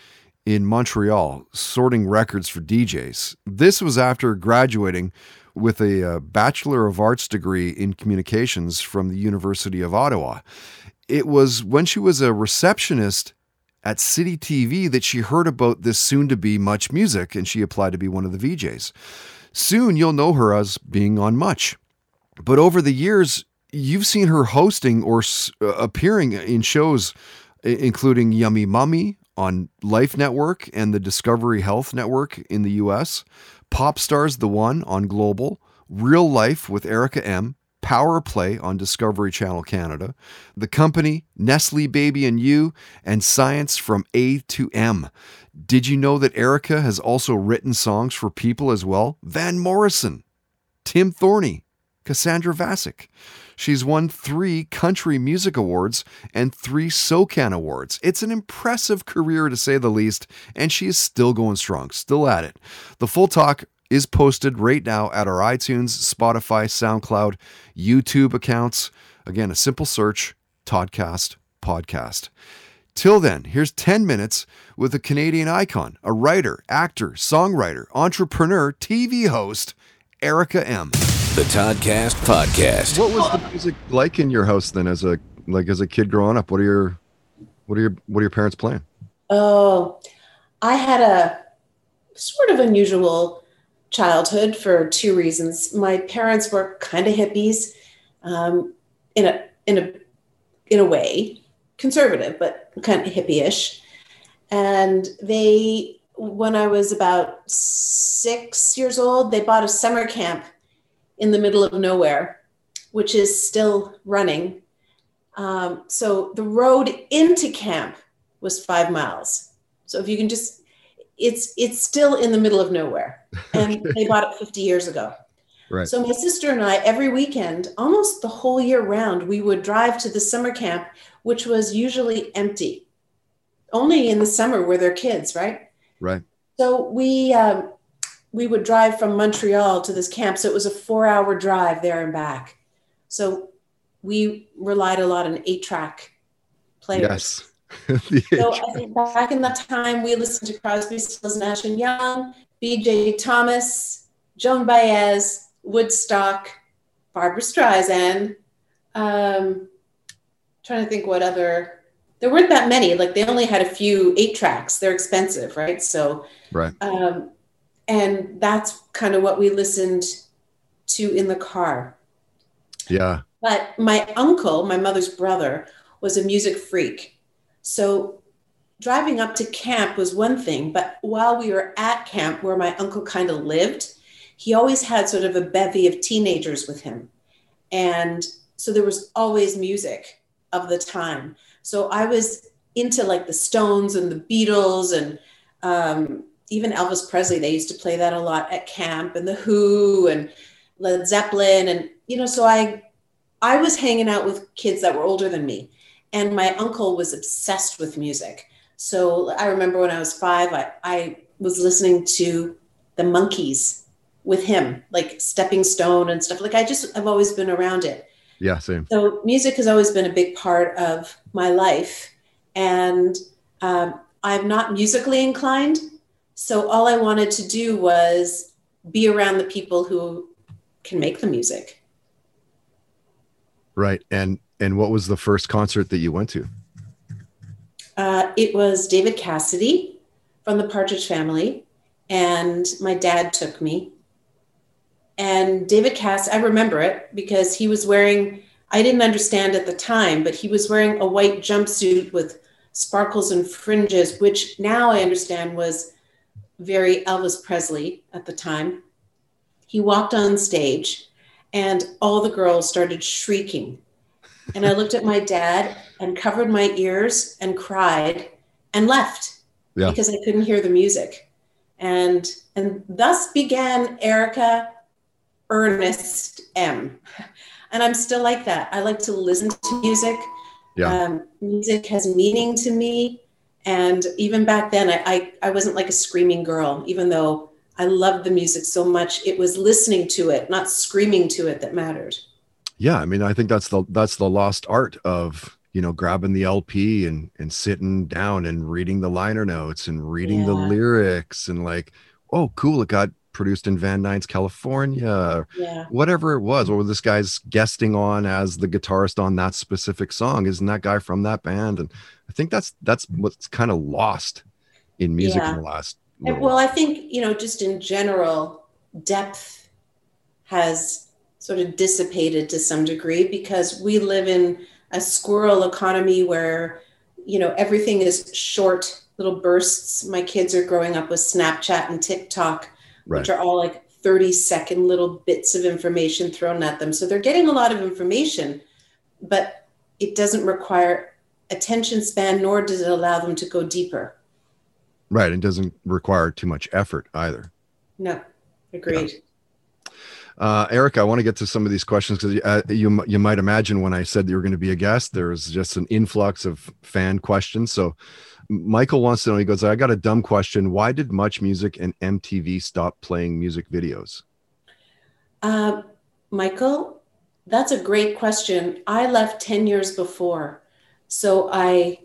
in Montreal, sorting records for DJs. This was after graduating with a uh, Bachelor of Arts degree in communications from the University of Ottawa. It was when she was a receptionist at City TV that she heard about this soon to be Much Music and she applied to be one of the VJs. Soon you'll know her as being on Much. But over the years, you've seen her hosting or uh, appearing in shows including Yummy Mummy on Life Network and the Discovery Health Network in the US, Pop Stars The One on Global, Real Life with Erica M, Power Play on Discovery Channel Canada, The Company, Nestle Baby and You, and Science from A to M. Did you know that Erica has also written songs for people as well? Van Morrison, Tim Thorney, Cassandra Vasik. She's won three country music awards and three SOCAN awards. It's an impressive career to say the least, and she is still going strong, still at it. The full talk is posted right now at our iTunes, Spotify, SoundCloud, YouTube accounts. Again, a simple search Toddcast Podcast. Till then, here's 10 minutes with a Canadian icon, a writer, actor, songwriter, entrepreneur, TV host, Erica M. The Toddcast Podcast. What was the music like in your house then as a like as a kid growing up? What are your what are your what are your parents playing? Oh, I had a sort of unusual childhood for two reasons. My parents were kind of hippies, um, in a in a in a way conservative, but kind of hippie-ish. And they, when I was about six years old, they bought a summer camp in the middle of nowhere, which is still running. Um, so the road into camp was five miles. So if you can just, it's it's still in the middle of nowhere, and they bought it 50 years ago. Right. So my sister and I, every weekend, almost the whole year round, we would drive to the summer camp, which was usually empty. Only in the summer were there kids, right? Right. So we um, we would drive from Montreal to this camp. So it was a four-hour drive there and back. So we relied a lot on eight-track players. Yes. so I think back in that time, we listened to Crosby, Stills, Nash and Young, B.J. Thomas, Joan Baez, Woodstock, Barbra Streisand. Um, trying to think what other. There weren't that many. Like they only had a few eight tracks. They're expensive, right? So, Right. um, and that's kind of what we listened to in the car. Yeah. But my uncle, my mother's brother, was a music freak. So driving up to camp was one thing, but while we were at camp where my uncle kind of lived, he always had sort of a bevy of teenagers with him. And so there was always music of the time. So I was into like the Stones and the Beatles and um, even Elvis Presley. They used to play that a lot at camp and the Who and Led Zeppelin. And, you know, so I, I was hanging out with kids that were older than me. And my uncle was obsessed with music. So I remember when I was five, I, I was listening to the Monkees with him, like Stepping Stone and stuff. Like I just, I've always been around it. Yeah, same. So music has always been a big part of my life. And um, I'm not musically inclined. So all I wanted to do was be around the people who can make the music. Right. And and what was the first concert that you went to? Uh, it was David Cassidy from the Partridge Family, and my dad took me. And David Cass, I remember it because he was wearing, I didn't understand at the time, but he was wearing a white jumpsuit with sparkles and fringes, which now I understand was very Elvis Presley at the time. He walked on stage and all the girls started shrieking. And I looked at my dad and covered my ears and cried and left Yeah. because I couldn't hear the music. And and thus began Erica Ernest M. And I'm still like that. I like to listen to music. Yeah. Um, music has meaning to me. And even back then, I, I, I wasn't like a screaming girl, even though I loved the music so much. It was listening to it, not screaming to it, that mattered. Yeah, I mean, I think that's the that's the lost art of you know grabbing the LP and and sitting down and reading the liner notes and reading the lyrics and like, oh, cool, it got produced in Van Nuys, California, Yeah. whatever it was, or this guy's guesting on as the guitarist on that specific song. Isn't that guy from that band? And I think that's that's what's kind of lost in music Yeah. in the last. Well, I think, you know, just in general, depth has sort of dissipated to some degree because we live in a squirrel economy where, you know, everything is short little bursts. My kids are growing up with Snapchat and TikTok, which are all like 30 second little bits of information thrown at them. So they're getting a lot of information, but it doesn't require attention span, nor does it allow them to go deeper. Right. It doesn't require too much effort either. No, agreed. Uh, Eric, I want to get to some of these questions because uh, you you might imagine when I said that you were going to be a guest, there was just an influx of fan questions. So, Michael wants to know. He goes, "I got a dumb question. Why did Much Music and MTV stop playing music videos?" Uh, Michael, that's a great question. I left 10 years before, so I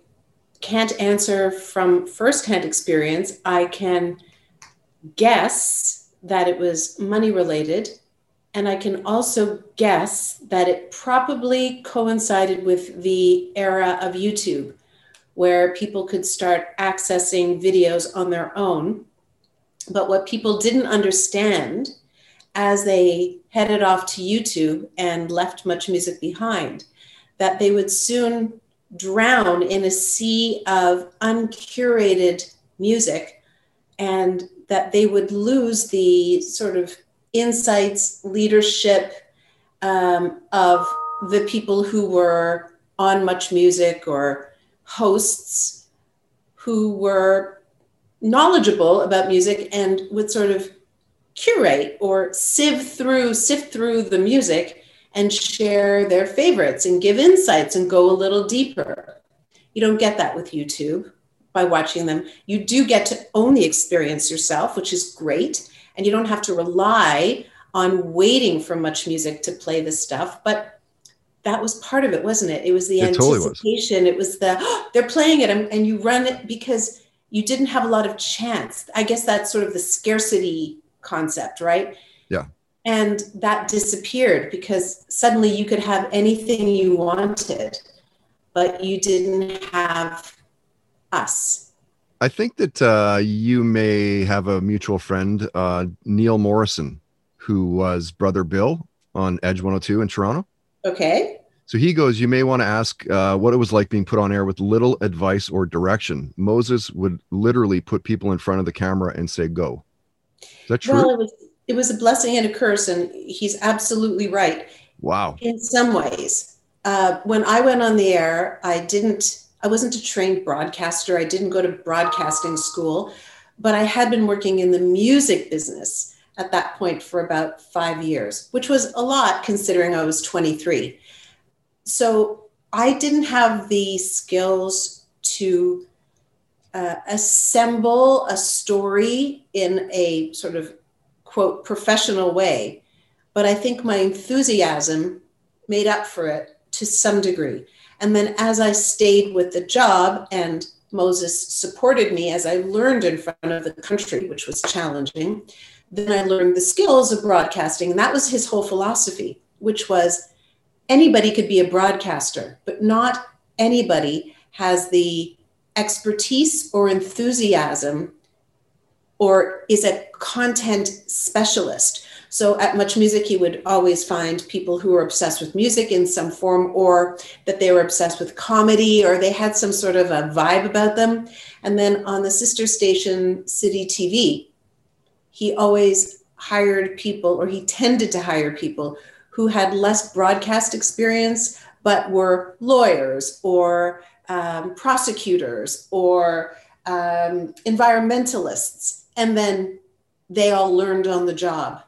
can't answer from firsthand experience. I can guess that it was money related, and I can also guess that it probably coincided with the era of YouTube, where people could start accessing videos on their own. But what people didn't understand as they headed off to YouTube and left much music behind, that they would soon drown in a sea of uncurated music and that they would lose the sort of insights, leadership um, of the people who were on much music or hosts who were knowledgeable about music and would sort of curate or sieve through sift through the music and share their favorites and give insights and go a little deeper. You don't get that with youtube by watching them. You do get to own the experience yourself which is great and you don't have to rely on waiting for much music to play this stuff but that was part of it wasn't it it was the It totally was. anticipation it was the they're playing it and, and you run it because you didn't have a lot of chance i guess that's sort of the scarcity concept right Yeah. And that disappeared because suddenly you could have anything you wanted, but you didn't have us. I think that uh, you may have a mutual friend, uh, Neil Morrison, who was Brother Bill on Edge 102 in Toronto. Okay. So he goes, You may want to ask uh, what it was like being put on air with little advice or direction. Moses would literally put people in front of the camera and say, Go. Is that true? Well, it was, it was a blessing and a curse, and he's absolutely right. wow. in some ways. Uh, when I went on the air, I didn't, I wasn't a trained broadcaster. I didn't go to broadcasting school, but I had been working in the music business at that point for about five years, which was a lot considering I was 23. So I didn't have the skills to uh, assemble a story in a sort of quote professional way, but I think my enthusiasm made up for it to some degree. And then as I stayed with the job and Moses supported me as I learned in front of the country, which was challenging, then I learned the skills of broadcasting. And that was his whole philosophy, which was anybody could be a broadcaster, but not anybody has the expertise or enthusiasm or is a content specialist. So at Much Music, he would always find people who were obsessed with music in some form, or that they were obsessed with comedy, or they had some sort of a vibe about them. And then on the sister station, City TV, he always hired people, or he tended to hire people who had less broadcast experience, but were lawyers or um, prosecutors or um, environmentalists. And then they all learned on the job.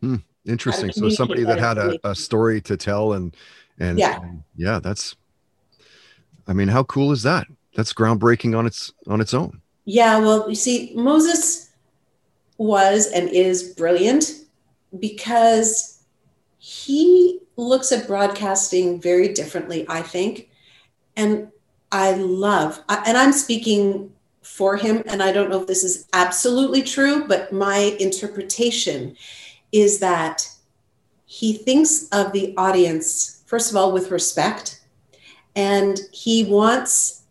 Hmm, interesting. So somebody that had a, a story to tell and and Yeah. and yeah, that's I mean, how cool is that? That's groundbreaking on its on its own. Yeah, well, you see, Moses was and is brilliant because he looks at broadcasting very differently, I think. And I love, and I'm speaking for him, and I don't know if this is absolutely true, but my interpretation is that he thinks of the audience, first of all, with respect, and he wants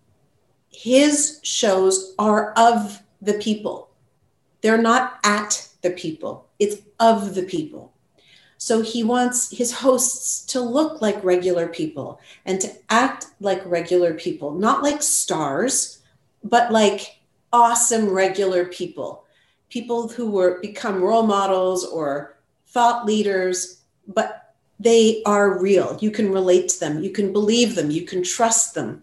his shows are of the people. They're not at the people, it's of the people. So he wants his hosts to look like regular people and to act like regular people, not like stars, but like awesome regular people. People who were become role models or thought leaders, but they are real. You can relate to them, you can believe them, you can trust them.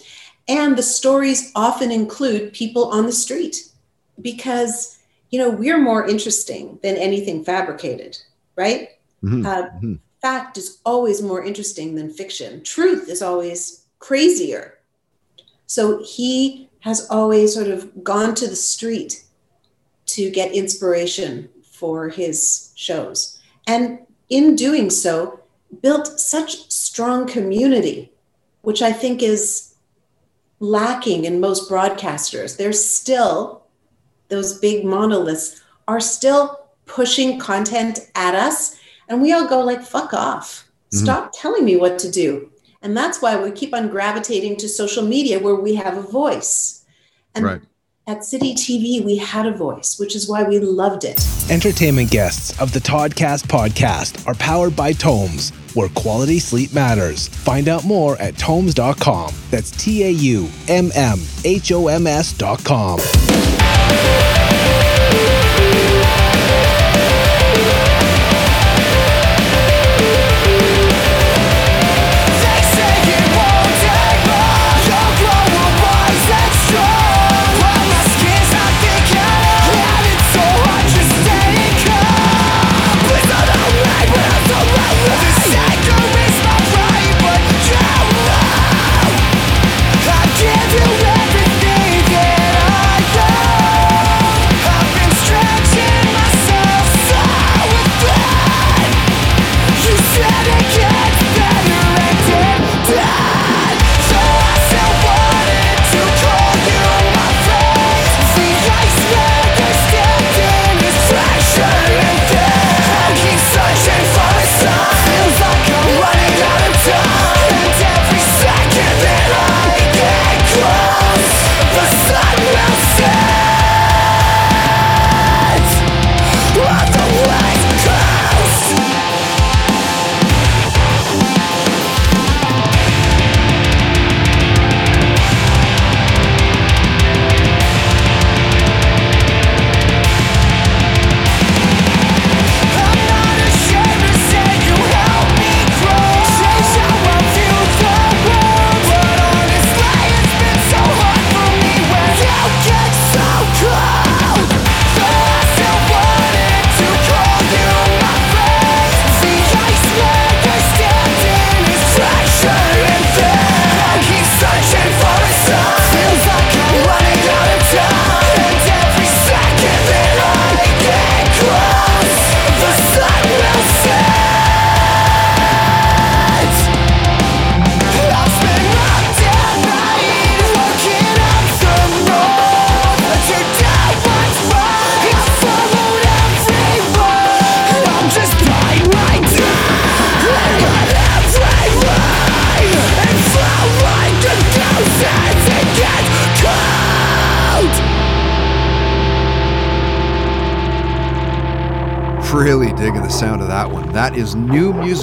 And the stories often include people on the street because, you know, we're more interesting than anything fabricated, right? Mhm, Uh, mhm. fact is always more interesting than fiction. Truth is always crazier. So he has always sort of gone to the street to get inspiration for his shows. And in doing so, built such strong community, which I think is lacking in most broadcasters. There's still, those big monoliths are still pushing content at us. And we all go like, fuck off. Mm-hmm. Stop telling me what to do. And that's why we keep on gravitating to social media where we have a voice. And Right. at City TV, we had a voice, which is why we loved it. Entertainment guests of the Toddcast podcast are powered by Tomes, where quality sleep matters. Find out more at tomes.com. That's T A U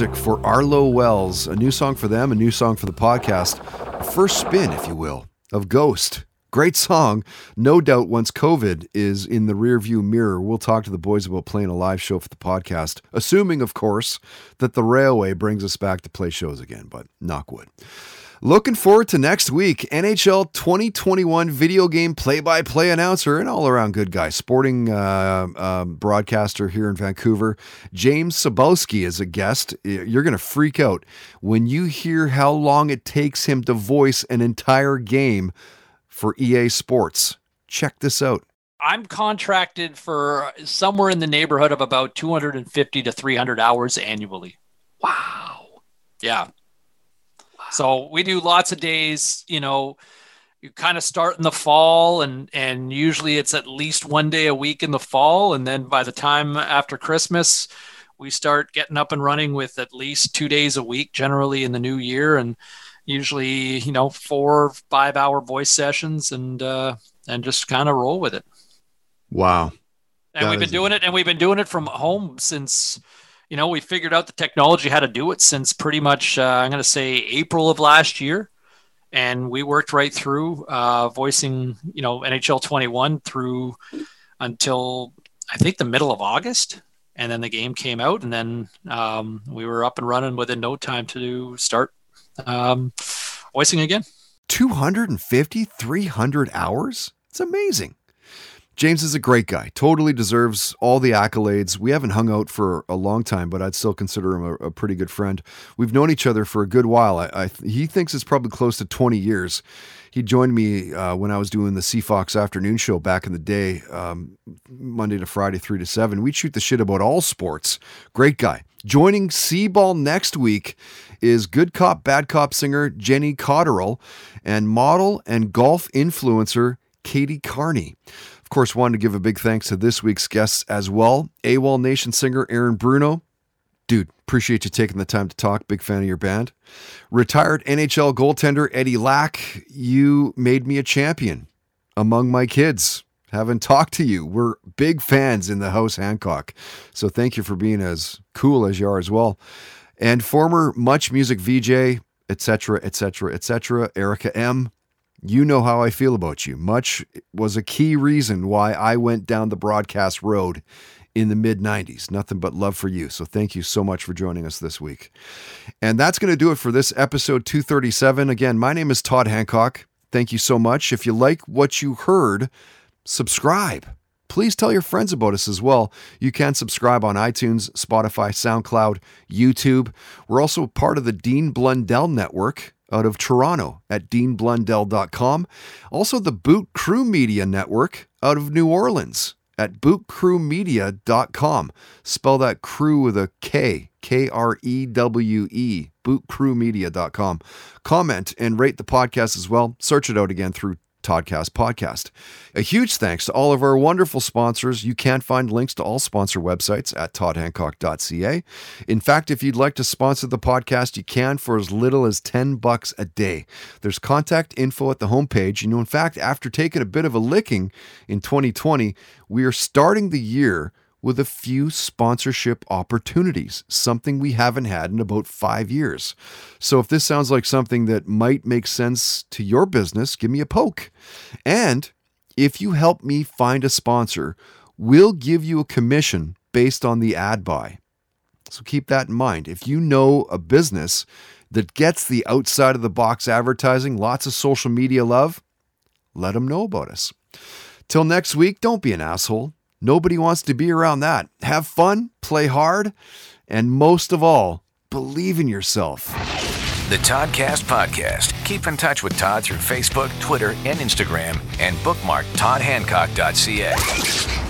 music for Arlo Wells, a new song for them, a new song for the podcast. First spin, if you will, of Ghost. Great song. No doubt once COVID is in the rearview mirror, we'll talk to the boys about playing a live show for the podcast, assuming, of course, that the railway brings us back to play shows again, but knock wood. Looking forward to next week. NHL 2021 video game play by play announcer and all around good guy, sporting uh, uh, broadcaster here in Vancouver. James Cybulski is a guest. You're going to freak out when you hear how long it takes him to voice an entire game for EA Sports. Check this out. I'm contracted for somewhere in the neighborhood of about 250 to 300 hours annually. Wow. Yeah. So we do lots of days, you know, you kind of start in the fall and and usually it's at least one day a week in the fall and then by the time after Christmas we start getting up and running with at least 2 days a week generally in the new year and usually, you know, 4 5 hour voice sessions and uh and just kind of roll with it. Wow. And That we've been doing it and we've been doing it from home since you know, we figured out the technology how to do it since pretty much uh, I'm going to say April of last year. And we worked right through uh, voicing, you know, NHL 21 through until I think the middle of August. And then the game came out, and then um, we were up and running within no time to start um, voicing again. 250, 300 hours? It's amazing. James is a great guy. Totally deserves all the accolades. We haven't hung out for a long time, but I'd still consider him a, a pretty good friend. We've known each other for a good while. I, I he thinks it's probably close to 20 years. He joined me uh, when I was doing the CFOX afternoon show back in the day, um, Monday to Friday, three to seven. We'd shoot the shit about all sports. Great guy. Joining Seaball next week is good cop, bad cop singer Jenny Cotterill and model and golf influencer Katie Carney. Of course, wanted to give a big thanks to this week's guests as well. AWOL Nation singer Aaron Bruno. Dude, appreciate you taking the time to talk. Big fan of your band. Retired NHL goaltender Eddie Lack. You made me a champion among my kids. Haven't talked to you. We're big fans in the house, Hancock. So thank you for being as cool as you are as well. And former Much Music VJ, etc., etc., etc., Erica M. You know how I feel about you. Much was a key reason why I went down the broadcast road in the mid 90s. Nothing but love for you. So thank you so much for joining us this week. And that's going to do it for this episode 237. Again, my name is Todd Hancock. Thank you so much. If you like what you heard, subscribe. Please tell your friends about us as well. You can subscribe on iTunes, Spotify, SoundCloud, YouTube. We're also part of the Dean Blundell Network out of Toronto at deanblundell.com. Also, the Boot Krewe Media Network out of New Orleans at bootkrewemedia.com. Spell that crew with a K, K R E W E, bootkrewemedia.com. Comment and rate the podcast as well. Search it out again through Toddcast Podcast. A huge thanks to all of our wonderful sponsors. You can find links to all sponsor websites at toddhancock.ca. In fact, if you'd like to sponsor the podcast, you can for as little as 10 bucks a day. There's contact info at the homepage. You know, in fact, after taking a bit of a licking in 2020, we are starting the year with a few sponsorship opportunities, something we haven't had in about five years. So if this sounds like something that might make sense to your business, give me a poke. And if you help me find a sponsor, we'll give you a commission based on the ad buy. So keep that in mind. If you know a business that gets the outside of the box advertising, lots of social media love, let them know about us. Till next week, don't be an asshole. Nobody wants to be around that. Have fun, play hard, and most of all, believe in yourself. The Toddcast Podcast. Keep in touch with Todd through Facebook, Twitter, and Instagram, and bookmark toddhancock.ca.